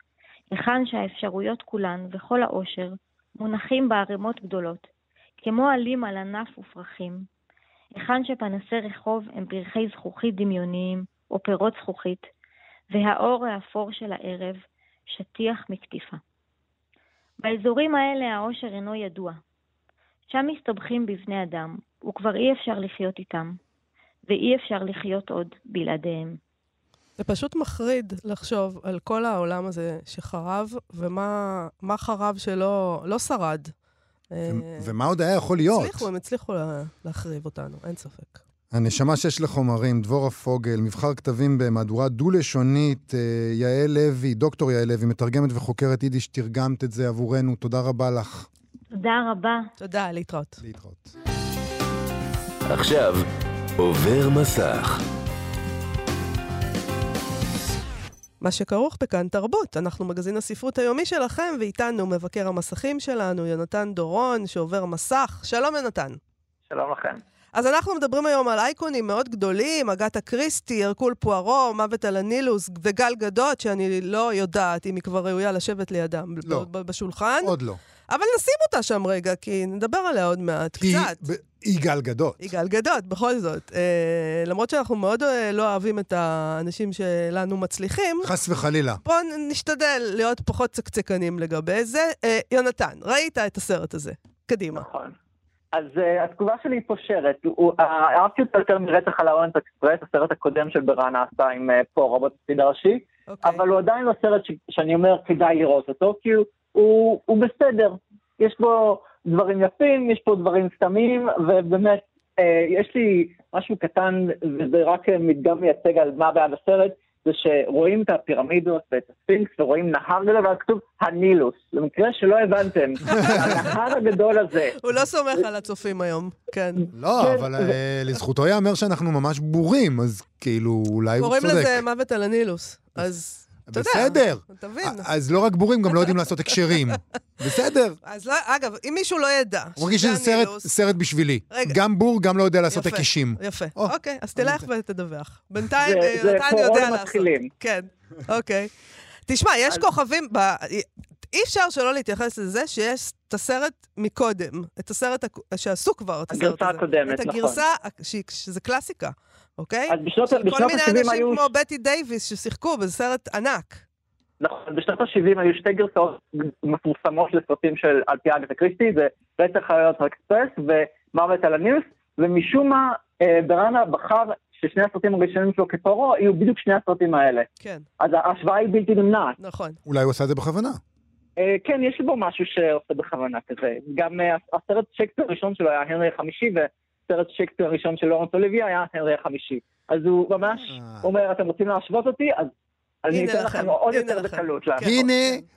היכן שהאפשרויות כולן וכל העושר מונחים בערימות גדולות, כמו עלים על ענף ופרחים. היכן שפנסי רחוב הם פרחי זכוכית דמיוניים או פירות זכוכית, והאור האפור של הערב שטיח מקטיפה. באזורים האלה העושר אינו ידוע. שם מסתבכים בבני אדם, וכבר אי אפשר לחיות איתם, ואי אפשר לחיות עוד בלעדיהם. זה פשוט מחריד לחשוב על כל העולם הזה שחרב, ומה חרב שלא לא שרד. אה, ומה עוד היה יכול להיות? הצליחו, הם הצליחו להחריב אותנו, אין ספק. הנשמה שיש לחומרים, דבורה פוגל, מבחר כתבים במהדורה דו-לשונית, אה, יעל לוי, דוקטור יעל לוי, מתרגמת וחוקרת יידיש, תרגמת את זה עבורנו, תודה רבה לך. תודה רבה. תודה, להתראות. להתראות. עכשיו, עובר מסך. מה שכרוך בכאן תרבות. אנחנו מגזין הספרות היומי שלכם, ואיתנו מבקר המסכים שלנו, יונתן דורון, שעובר מסך. שלום, יונתן. שלום לכם. אז אנחנו מדברים היום על אייקונים מאוד גדולים, אגתה קריסטי, הרקול פוארו, מוות על הנילוס וגל גדות, שאני לא יודעת אם היא כבר ראויה לשבת לידם לא. בשולחן. עוד לא. אבל נשים אותה שם רגע, כי נדבר עליה עוד מעט, כי קצת. ב- היא גל גדות. היא גל גדות, בכל זאת. אה, למרות שאנחנו מאוד אה, לא אוהבים את האנשים שלנו מצליחים, חס וחלילה. בואו נשתדל להיות פחות צקצקנים לגבי זה. אה, יונתן, ראית את הסרט הזה. קדימה. נכון. אז uh, התגובה שלי היא פושרת. הוא- אה, אהבתי אותו יותר מרצח על האורנט אקספרס, הסרט הקודם של ברן עשה עם uh, פורו בתפקיד הראשי, אוקיי. אבל הוא עדיין לא סרט ש- שאני אומר כדאי לראות אותו, כי הוא, הוא, הוא בסדר. יש בו דברים יפים, יש פה דברים סתמיים, ובאמת, אה, יש לי משהו קטן, וזה רק מדגם מייצג על מה הבעיה בסרט, זה שרואים את הפירמידות ואת הספינקס ורואים נהר גדול, ואז כתוב הנילוס. למקרה שלא הבנתם, הנהר הגדול הזה, *laughs* הוא לא סומך על הצופים היום, כן. לא, כן, אבל אה, לזכותו ייאמר שאנחנו ממש בורים, אז כאילו, אולי הוא קוראים צודק. לזה מוות על הנילוס. אז אתה יודע. בסדר. תבין. אז לא רק בורים, גם לא יודעים לעשות הקשרים. *laughs* בסדר. אז לא, אגב, אם מישהו לא ידע הוא מרגיש שזה סרט- סרט בשבילי. רגע. גם בור, גם לא יודע לעשות יפה, הקישים. יפה. או, אוקיי, אז תלך ותדווח. בינתיים זה- אה, זה יודע לעשות. למתחילים. כן, אוקיי. תשמע, יש כוכבים, ב... אי אפשר שלא להתייחס לזה שיש את הסרט מקודם, את הסרט הק- שעשו כבר את הסרט הזה. הגרסה הקודמת, את נכון. הגרסה, הק- שהיא- שזה קלאסיקה, אוקיי? אז בשנות- של כל בשנות מיני ה-70 אנשים היו- כמו בטי דייוויס ששיחקו, וזה סרט ענק. נכון, בשנות ה-70 היו שתי גרסאות מפורסמות לסרטים של על פי אגת אקריסטי, זה רצח חיות אקספרס ומוות על הנילוס, ומשום מה אה, ברנה בחר ששני הסרטים הראשונים שלו כפורו יהיו בדיוק שני הסרטים האלה. כן, אז ההשוואה היא בלתי נמנעת. נכון. אולי הוא עשה את זה בכוונה. אה, כן, יש בו משהו שעושה בכוונה כזה. גם אה, הסרט שייקספיר הראשון שלו היה הנרי החמישי, וסרט שייקספיר הראשון של לורנס אוליבי היה הנרי החמישי. אז הוא ממש אה. אומר, אתם רוצים להשוות אותי? אז אני אתן לכם, עוד יותר. בקלות. כן. הנה,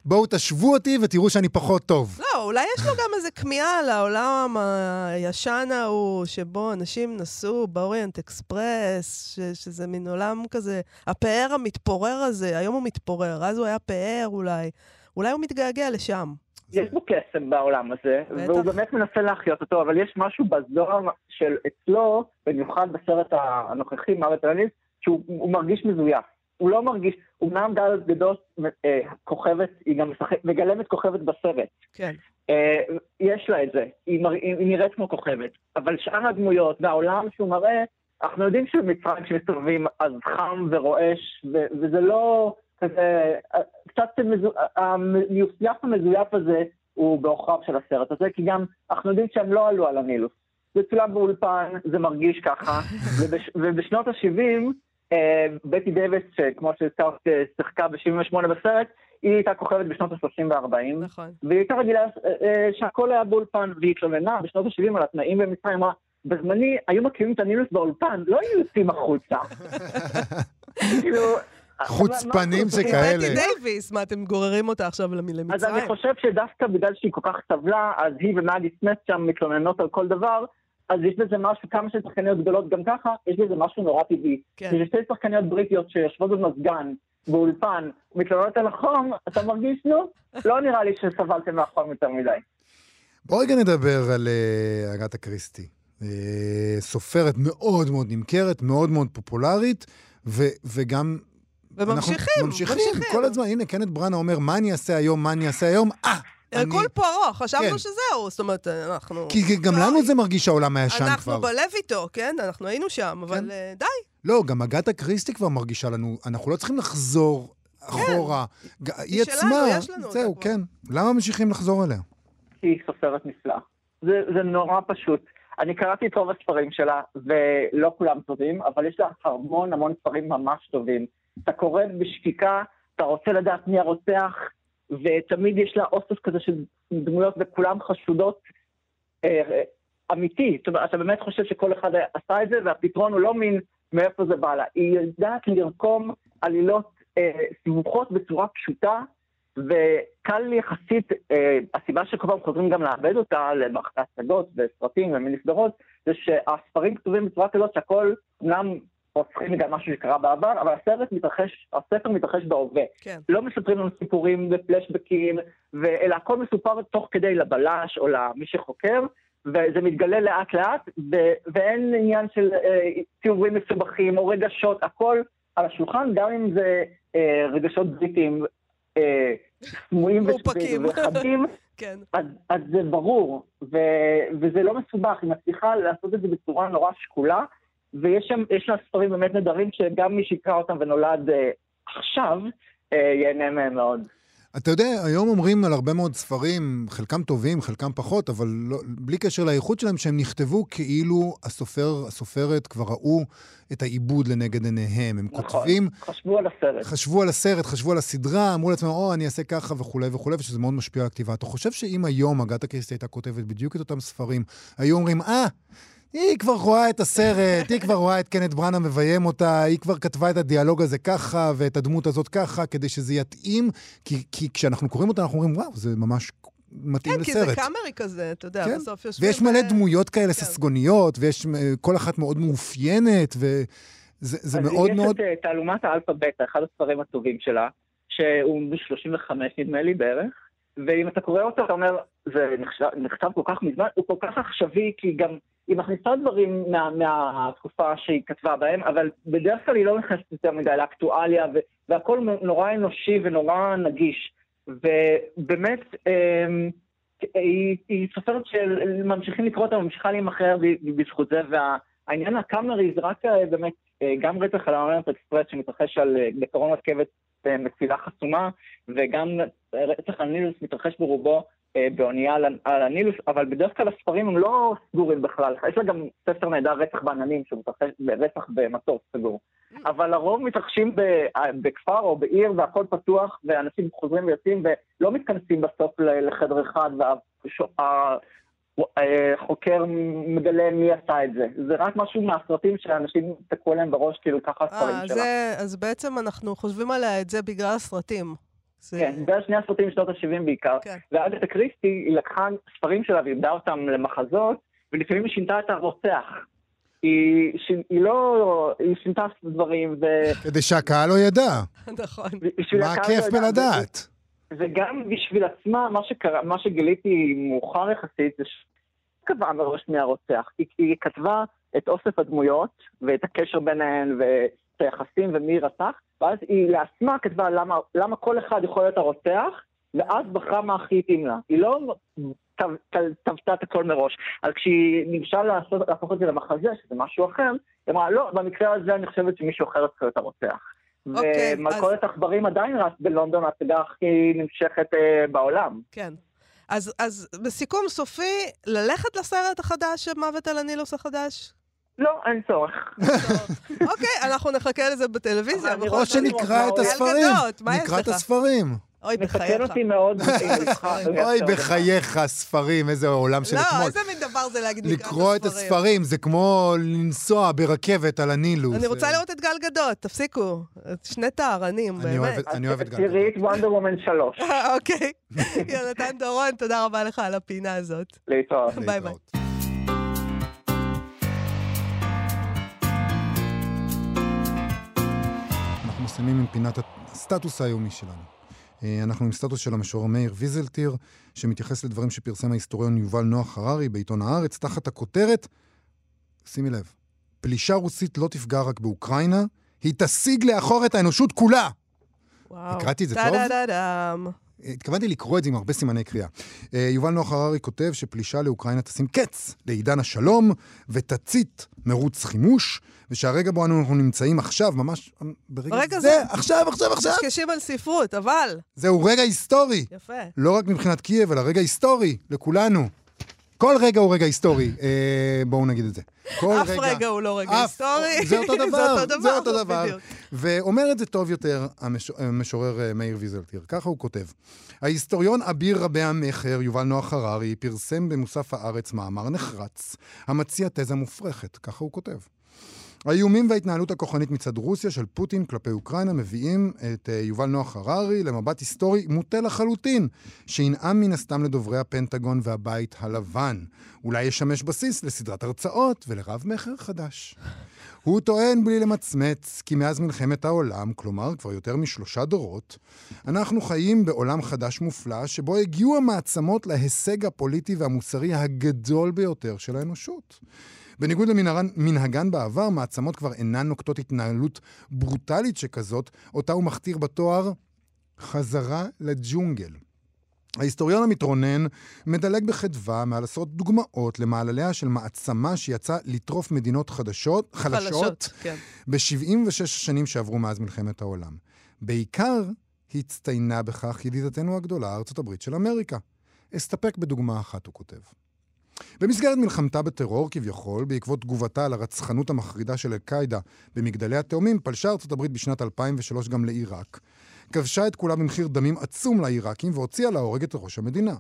בואו תשוו אותי ותראו שאני פחות טוב. לא, אולי יש לו גם איזה כמיהה לעולם הישן ההוא, שבו אנשים נסעו באוריינט אקספרס, שזה מין עולם כזה, הפאר המתפורר הזה, היום הוא מתפורר, אז הוא היה פאר אולי. אולי הוא מתגעגע לשם. יש בו קסם בעולם הזה, בטח. והוא באמת מנסה להחיות אותו, אבל יש משהו בזוהר של אצלו, במיוחד בסרט הנוכחי, מוות אלניס, שהוא הוא מרגיש מזויף. הוא לא מרגיש, אמנם גל גדות אה, כוכבת, היא גם משחק, מגלמת כוכבת בסרט. כן. אה, יש לה את זה, היא, מר, היא, נראית כמו כוכבת, אבל שאר הדמויות והעולם שהוא מראה, אנחנו יודעים שבמצרים כשמסתובבים אז חם ורועש, ו, וזה לא כזה, קצת מזו, המזויף המזויף הזה הוא בעוכריו של הסרט הזה, כי גם אנחנו יודעים שהם לא עלו על הנילוס. זה צולם באולפן, זה מרגיש ככה, *laughs* ובש, ובשנות ה-70, אה, בטי דייוויס, שכמו שהזכרת, אה, שיחקה ב-78 בסרט, היא הייתה כוכבת בשנות ה-30 וה-40. נכון. והיא הייתה רגילה אה, אה, שהכל היה באולפן, והיא התלוננה בשנות ה-70 על התנאים במצרים, אמרה, בזמני היו מקימים את הנילוס באולפן, לא היו יוצאים החוצה. *laughs* כאילו... חוצפנים מה- שכאלה. בטי דייוויס, מה, אתם גוררים אותה עכשיו אז אני למצרים? חושב שדווקא בגלל שהיא כל כך סבלה, אז היא ומאדי סמית שם מתלוננות על כל דבר, אז יש בזה משהו, כמה שהן שחקניות גדולות גם ככה, יש בזה משהו נורא טבעי. כן. כששתי שחקניות בריטיות שיושבות במזגן, באולפן, מתלוננות על החום, אתה מרגיש, נו, לא נראה לי שסבלתם מהחום יותר מדי. בוא רגע נדבר על אה, אגתה קריסטי. אה, סופרת מאוד מאוד נמכרת, מאוד מאוד פופולרית, ו- וגם... אנחנו וממשיכים, ממשיכים, ממשיכים. כל הזמן. הנה, קנט בראנה אומר, מה אני אעשה היום, מה אני אעשה היום? אה, אני... הרקול פוארו, חשבנו כן. שזהו, זאת אומרת, אנחנו... כי גם לנו זה מרגיש העולם הישן אנחנו כבר. בלב איתו, כן? אנחנו היינו שם, אבל אה, די. לא, גם אגתה קריסטי כבר מרגישה לנו, אנחנו לא צריכים לחזור אחורה. ג- היא שלנו, עצמה, יש לנו אותה זהו, כבר. כן. למה ממשיכים לחזור אליה? כי היא סופרת נפלאה. זה, זה נורא פשוט. אני קראתי את רוב הספרים שלה, ולא כולם טובים, אבל יש לה המון המון ספרים ממש טובים. אתה קורא בשקיקה, אתה רוצה לדעת מי הרוצח, ותמיד יש לה אוסף כזה של דמויות וכולם חשודות אה, אמיתי. זאת אומרת, אתה באמת חושב שכל אחד עשה את זה, והפתרון הוא לא מין מאיפה זה בא לה. היא יודעת לרקום עלילות אה, סיבוכות בצורה פשוטה, וקל לי יחסית, אה, הסיבה שכל פעם חוזרים גם לאבד אותה למערכת ההצגות וסרטים ומיני סדרות, זה שהספרים כתובים בצורה כזאת שהכל, אומנם הופכים גם משהו שקרה בעבר, אבל הסרט מתרחש, הספר מתרחש בהווה. כן. לא מספרים לנו סיפורים ופלשבקים, ו- אלא הכל מסופר תוך כדי לבלש או למי שחוקר, וזה מתגלה לאט לאט, ו- ואין עניין של אה, ציורים מסובכים או רגשות, הכל על השולחן, גם אם זה אה, רגשות בריטיים אה, סמויים. וחדים, *laughs* כן. אז, אז זה ברור, ו, וזה לא מסובך, היא מצליחה לעשות את זה בצורה נורא שקולה, ויש שם, יש לה ספרים באמת נהדרים שגם מי שיקרא אותם ונולד אה, עכשיו, אה, ייהנה מהם מאוד. אתה יודע, היום אומרים על הרבה מאוד ספרים, חלקם טובים, חלקם פחות, אבל לא, בלי קשר לאיכות שלהם, שהם נכתבו כאילו הסופר, הסופרת כבר ראו את העיבוד לנגד עיניהם. הם נכון. כותבים, חשבו על הסרט. חשבו על הסרט, חשבו על הסדרה, אמרו לעצמם, או, אני אעשה ככה וכולי וכולי, ושזה מאוד משפיע על הכתיבה. אתה חושב שאם היום אגתה קריסטי הייתה כותבת בדיוק את אותם ספרים, היו אומרים, אה, היא כבר רואה את הסרט, היא כבר רואה את קנט בראנה מביים אותה, היא כבר כתבה את הדיאלוג הזה ככה, ואת הדמות הזאת ככה, כדי שזה יתאים, כי, כי כשאנחנו קוראים אותה, אנחנו אומרים, וואו, זה ממש מתאים כן, כי זה לסרט. קאמרי כזה, אתה יודע, כן. בסוף יושבים... ויש מלא ו- דמויות כאלה כן. ססגוניות, ויש אה, כל אחת מאוד מאופיינת, וזה זה אז מאוד מאוד... יש את אה, תעלומת האלפא-בטא, אחד הספרים הטובים שלה, שהוא ב-35 נדמה לי בערך, ואם אתה קורא אותו, אתה אומר, זה נכתב, נכתב כל כך מזמן, הוא כל כך עכשווי, כי גם היא מכניסה דברים מה, מהתקופה שהיא כתבה בהם, אבל בדרך כלל היא לא נכנסת יותר מדי לאקטואליה, ו- והכל נורא אנושי ונורא נגיש. ובאמת, אמ, היא, היא סופרת שממשיכים לקרוא אותה, ממשיכה להימכר בזכות זה, והעניין הקאמרי זה רק אה, באמת, אה, גם רצח על האמרנט אקספרס שמתרחש על אה, בקרון רכבת אה, מסילה חסומה, וגם רצח על נילוס מתרחש ברובו אה, באונייה על, על הנילוס, אבל בדרך כלל הספרים הם לא סגורים בכלל. יש לה גם ספר נהדר רצח בעננים, שהוא מתרחש ברצח במטוס סגור. אבל הרוב מתרחשים ב- בכפר או בעיר והכל פתוח, ואנשים חוזרים ויוצאים ולא מתכנסים בסוף לחדר אחד, והחוקר מגלה מי עשה את זה. זה רק משהו מהסרטים שאנשים תקעו להם בראש, כאילו ככה הספרים אה, שלה. אז בעצם אנחנו חושבים עליה את זה בגלל הסרטים. זה- כן, זה שני הסרטים משנות ה-70 בעיקר. כן. ואגתה קריסטי, היא לקחה ספרים שלה ואיבדה אותם למחזות, ולפעמים היא שינתה את הרוצח. היא, ש... היא לא... היא שינתה דברים, ו... כדי שהקהל לא ידע. נכון. מה הכיף לא יודע, בלדעת? וגם בשביל עצמה, מה שקרה, מה שגיליתי מאוחר יחסית, זה שהיא קבעה מראש מי הרוצח. היא, היא כתבה את אוסף הדמויות, ואת הקשר ביניהן, ואת היחסים ומי רצח, ואז היא לעצמה כתבה למה, למה כל אחד יכול להיות הרוצח, ואז בחרה מה הכי התאים לה. היא לא טבתה את הכל מראש. אז כשהיא ניגשה לעשות- להפוך את זה למחזה, שזה משהו אחר, היא אמרה, לא, במקרה הזה אני חושבת שמישהו אחר צריך להיות הרוצח. אוקיי, ומלכודת עכברים עדיין רץ בלונדון, ההצגה הכי נמשכת אה, בעולם. כן. אז, אז בסיכום סופי, ללכת לסרט החדש מוות על הנילוס החדש? לא, אין צורך. *laughs* אוקיי, אנחנו נחכה לזה בטלוויזיה. או שנקרא את. הספרים. גדות, נקרא את? הספרים. אוי, בחייך. אותי מאוד. *laughs* אוי, בחייך, ספרים, איזה עולם של לא, אתמול. איזה מין דבר זה להגיד מקרא לקרוא את הספרים, זה כמו לנסוע ברכבת על הנילוס. אני רוצה לראות את גל גדות, תפסיקו. שני טהרנים, אני באמת. אני אוהב את גל. תראי את וונדר וומן 3. *laughs* אוקיי. יונתן דורון, תודה רבה לך על הפינה הזאת. להתראות. ביי ביי. מסיימים עם פינת הסטטוס היומי שלנו. אה, אנחנו עם סטטוס של המשורר מאיר ויזלטיר, שמתייחס לדברים שפרסם ההיסטוריון יובל נוח הררי בעיתון הארץ, תחת הכותרת, שימי לב, פלישה רוסית לא תפגע רק באוקראינה, היא תשיג לאחור את האנושות כולה. וואו. הקראתי את זה טוב? התכוונתי לקרוא את זה עם הרבה סימני קריאה. אה, יובל נוח הררי כותב שפלישה לאוקראינה תשים קץ לעידן השלום ותצית מרוץ חימוש, ושהרגע בו אנו נמצאים עכשיו, ממש ברגע ברגע זה, זה. עכשיו, עכשיו, עכשיו, קשקשים על ספרות, אבל... זהו רגע היסטורי. יפה. לא רק מבחינת כאן, אלא רגע היסטורי לכולנו. כל רגע הוא רגע היסטורי, אה, בואו נגיד את זה. כל אף רגע הוא לא רגע אף- היסטורי. זה אותו *laughs* דבר, זה אותו דבר, זה אותו דבר. בדיוק. ואומר את זה טוב יותר המש- המשורר אה, מאיר ויזלטיר. ככה הוא כותב. ההיסטוריון אביר רבי המכר, יובל נוח הררי, פרסם במוסף הארץ מאמר נחרץ, המציע תזה מופרכת, ככה הוא כותב. האיומים וההתנהלות הכוחנית מצד רוסיה של פוטין כלפי אוקראינה מביאים את אה, יובל נוח הררי למבט היסטורי מוטה לחלוטין, שינאם מן הסתם לדוברי הפנטגון והבית הלבן. אולי ישמש בסיס לסדרת הרצאות ולרב מכר חדש. הוא טוען בלי למצמץ כי מאז מלחמת העולם, כלומר כבר יותר משלושה דורות, אנחנו חיים בעולם חדש מופלא שבו הגיעו המעצמות להישג הפוליטי והמוסרי הגדול ביותר של האנושות. בניגוד למנהגן בעבר, מעצמות כבר אינן נוקטות התנהלות ברוטלית שכזאת, אותה הוא מכתיר בתואר חזרה לג'ונגל. ההיסטוריון המתרונן מדלג בחדווה מעל עשרות דוגמאות למעלליה של מעצמה שיצאה לטרוף מדינות חדשות, חלשות, חלשות, כן. ב-76 השנים שעברו מאז מלחמת העולם. בעיקר הצטיינה בכך ידידתנו הגדולה, ארצות הברית של אמריקה. אסתפק בדוגמה אחת, הוא כותב. במסגרת מלחמתה בטרור כביכול, בעקבות תגובתה על הרצחנות המחרידה של אל-קאעידה במגדלי התאומים, פלשה ארצות הברית בשנת 2003 גם לעיראק. כבשה את כולה במחיר דמים עצום לעיראקים והוציאה להורג את ראש המדינה.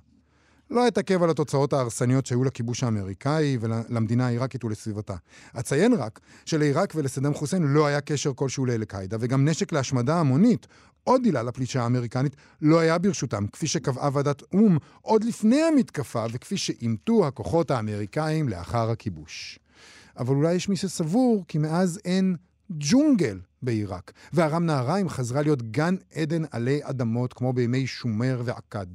לא אתעכב על התוצאות ההרסניות שהיו לכיבוש האמריקאי ולמדינה העיראקית ולסביבתה. אציין רק שלעיראק ולסדאם חוסיין לא היה קשר כלשהו לאל-קאעידה, וגם נשק להשמדה המונית, עוד עילה לפלישה האמריקנית, לא היה ברשותם, כפי שקבעה ועדת או"ם עוד לפני המתקפה, וכפי שאימתו הכוחות האמריקאים לאחר הכיבוש. אבל אולי יש מי שסבור כי מאז אין ג'ונגל בעיראק, וארם נהריים חזרה להיות גן עדן עלי אדמות כמו בימי שומר ועקד.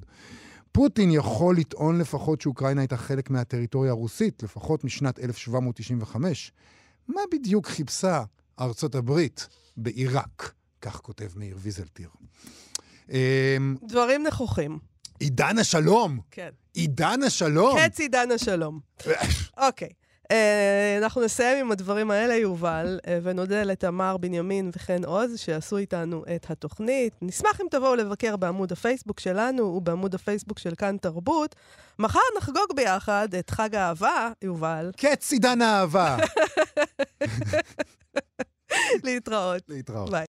פוטין יכול לטעון לפחות שאוקראינה הייתה חלק מהטריטוריה הרוסית, לפחות משנת 1795. מה בדיוק חיפשה ארצות הברית בעיראק? כך כותב מאיר ויזלטיר. אמ, דברים נכוחים. עידן השלום! כן. עידן השלום! קץ עידן השלום. *laughs* אוקיי. אה, אנחנו נסיים עם הדברים האלה, יובל, אה, ונודה לתמר בנימין וחן עוז, שעשו איתנו את התוכנית. נשמח אם תבואו לבקר בעמוד הפייסבוק שלנו ובעמוד הפייסבוק של כאן תרבות. מחר נחגוג ביחד את חג האהבה, יובל. קץ עידן האהבה! *laughs* להתראות. להתראות. ביי.